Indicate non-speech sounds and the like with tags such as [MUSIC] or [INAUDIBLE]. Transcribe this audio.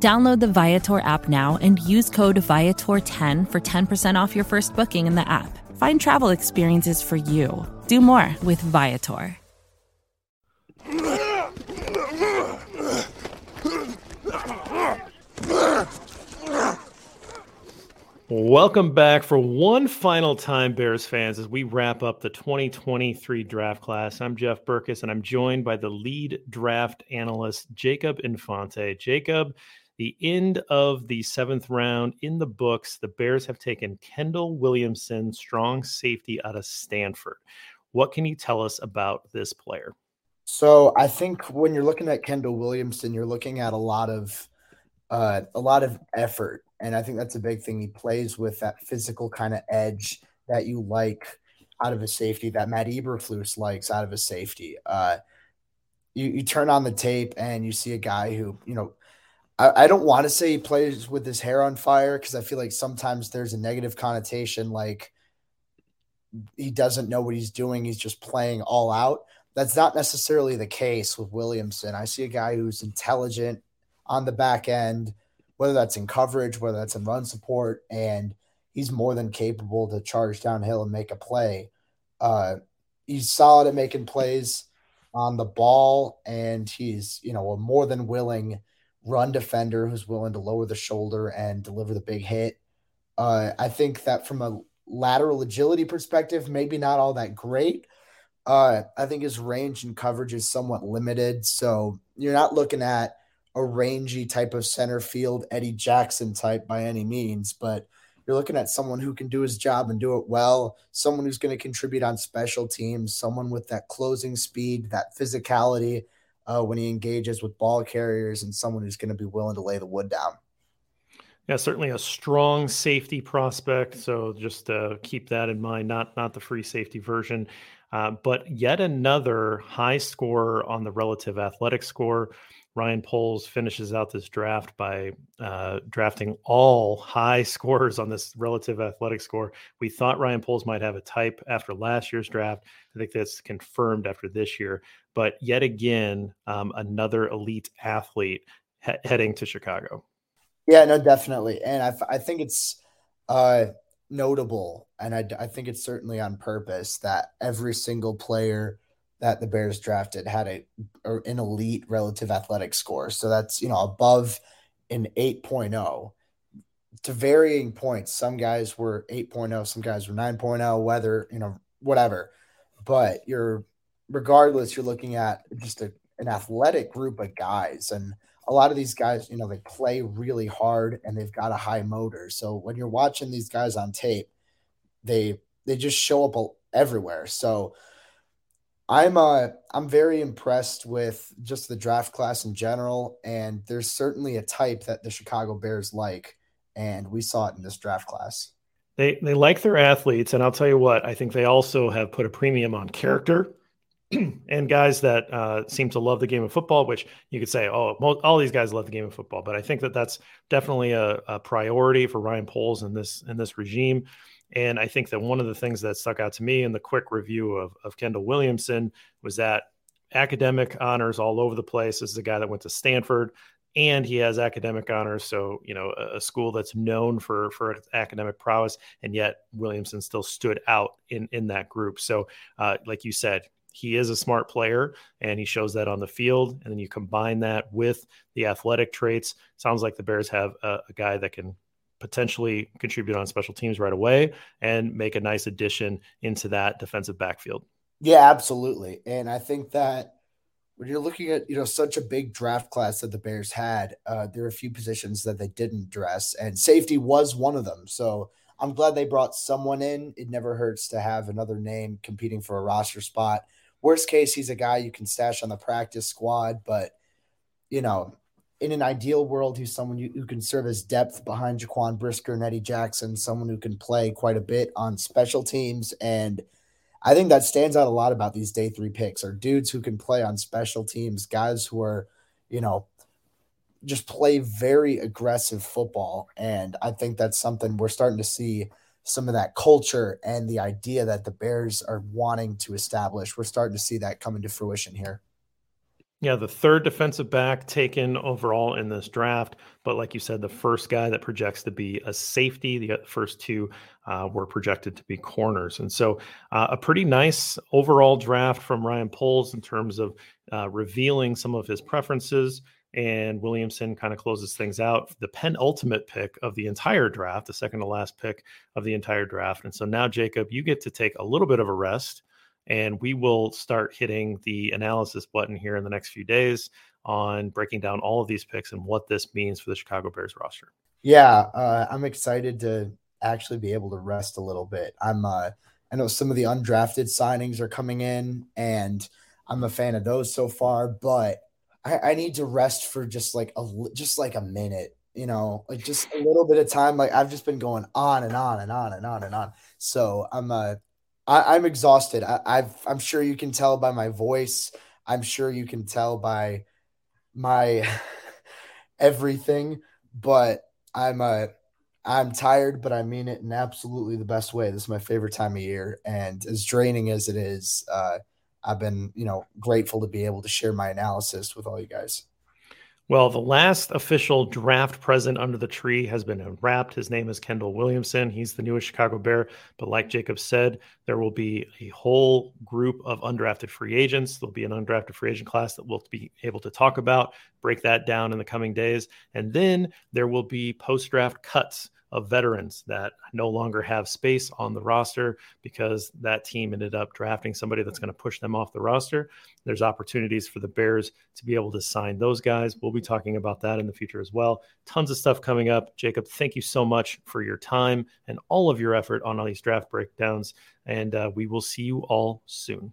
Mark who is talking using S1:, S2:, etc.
S1: Download the Viator app now and use code Viator10 for 10% off your first booking in the app. Find travel experiences for you. Do more with Viator.
S2: Welcome back for one final time, Bears fans, as we wrap up the 2023 draft class. I'm Jeff Berckes, and I'm joined by the lead draft analyst, Jacob Infante. Jacob, the end of the seventh round in the books. The Bears have taken Kendall Williamson, strong safety out of Stanford. What can you tell us about this player?
S3: So I think when you're looking at Kendall Williamson, you're looking at a lot of uh, a lot of effort and I think that's a big thing. He plays with that physical kind of edge that you like out of a safety, that Matt Eberflus likes out of a safety. Uh, you, you turn on the tape and you see a guy who, you know, I, I don't want to say he plays with his hair on fire because I feel like sometimes there's a negative connotation like he doesn't know what he's doing. He's just playing all out. That's not necessarily the case with Williamson. I see a guy who's intelligent on the back end – whether that's in coverage, whether that's in run support, and he's more than capable to charge downhill and make a play. Uh, he's solid at making plays on the ball, and he's you know more than willing run defender who's willing to lower the shoulder and deliver the big hit. Uh, I think that from a lateral agility perspective, maybe not all that great. Uh, I think his range and coverage is somewhat limited, so you're not looking at a rangy type of center field Eddie Jackson type by any means, but you're looking at someone who can do his job and do it well, someone who's going to contribute on special teams, someone with that closing speed, that physicality uh, when he engages with ball carriers, and someone who's going to be willing to lay the wood down.
S2: Yeah, certainly a strong safety prospect. So just uh, keep that in mind. Not not the free safety version, uh, but yet another high score on the relative athletic score. Ryan Poles finishes out this draft by uh, drafting all high [LAUGHS] scores on this relative athletic score. We thought Ryan Poles might have a type after last year's draft. I think that's confirmed after this year. But yet again, um, another elite athlete he- heading to Chicago.
S3: Yeah, no, definitely. And I, I think it's uh, notable, and I, I think it's certainly on purpose that every single player – that the Bears drafted had a an elite relative athletic score. So that's, you know, above an 8.0 to varying points. Some guys were 8.0, some guys were 9.0, whether, you know, whatever. But you're regardless, you're looking at just a, an athletic group of guys. And a lot of these guys, you know, they play really hard and they've got a high motor. So when you're watching these guys on tape, they they just show up everywhere. So I'm uh I'm very impressed with just the draft class in general, and there's certainly a type that the Chicago Bears like, and we saw it in this draft class.
S2: They they like their athletes, and I'll tell you what, I think they also have put a premium on character [CLEARS THROAT] and guys that uh, seem to love the game of football. Which you could say, oh, all these guys love the game of football, but I think that that's definitely a, a priority for Ryan Poles in this in this regime. And I think that one of the things that stuck out to me in the quick review of, of Kendall Williamson was that academic honors all over the place. This is a guy that went to Stanford and he has academic honors. So, you know, a, a school that's known for, for academic prowess. And yet Williamson still stood out in, in that group. So, uh, like you said, he is a smart player and he shows that on the field. And then you combine that with the athletic traits. Sounds like the Bears have a, a guy that can potentially contribute on special teams right away and make a nice addition into that defensive backfield.
S3: Yeah, absolutely. And I think that when you're looking at you know such a big draft class that the Bears had, uh, there are a few positions that they didn't address, and safety was one of them. So I'm glad they brought someone in. It never hurts to have another name competing for a roster spot. Worst case, he's a guy you can stash on the practice squad, but you know in an ideal world, who's someone who, who can serve as depth behind Jaquan Brisker and Eddie Jackson, someone who can play quite a bit on special teams. And I think that stands out a lot about these day three picks are dudes who can play on special teams, guys who are, you know, just play very aggressive football. And I think that's something we're starting to see some of that culture and the idea that the Bears are wanting to establish. We're starting to see that come into fruition here.
S2: Yeah, the third defensive back taken overall in this draft, but like you said, the first guy that projects to be a safety. The first two uh, were projected to be corners, and so uh, a pretty nice overall draft from Ryan Poles in terms of uh, revealing some of his preferences. And Williamson kind of closes things out. The penultimate pick of the entire draft, the second to last pick of the entire draft, and so now Jacob, you get to take a little bit of a rest and we will start hitting the analysis button here in the next few days on breaking down all of these picks and what this means for the Chicago Bears roster.
S3: Yeah, uh, I'm excited to actually be able to rest a little bit. I'm uh, I know some of the undrafted signings are coming in, and I'm a fan of those so far, but I, I need to rest for just like a just like a minute you know, like just a little bit of time. Like I've just been going on and on and on and on and on. So I'm uh I, am exhausted. I, I've, I'm sure you can tell by my voice. I'm sure you can tell by my [LAUGHS] everything, but I'm uh, I'm tired, but I mean it in absolutely the best way. This is my favorite time of year, and as draining as it is, uh, I've been you know grateful to be able to share my analysis with all you guys.
S2: Well, the last official draft present under the tree has been unwrapped. His name is Kendall Williamson. He's the newest Chicago Bear. But like Jacob said, there will be a whole group of undrafted free agents. There'll be an undrafted free agent class that we'll be able to talk about, break that down in the coming days. And then there will be post draft cuts of veterans that no longer have space on the roster because that team ended up drafting somebody that's going to push them off the roster. There's opportunities for the Bears to be able to sign those guys. We'll be talking about that in the future as well. Tons of stuff coming up. Jacob, thank you so much for your time and all of your effort on all these draft breakdowns. And uh, we will see you all soon.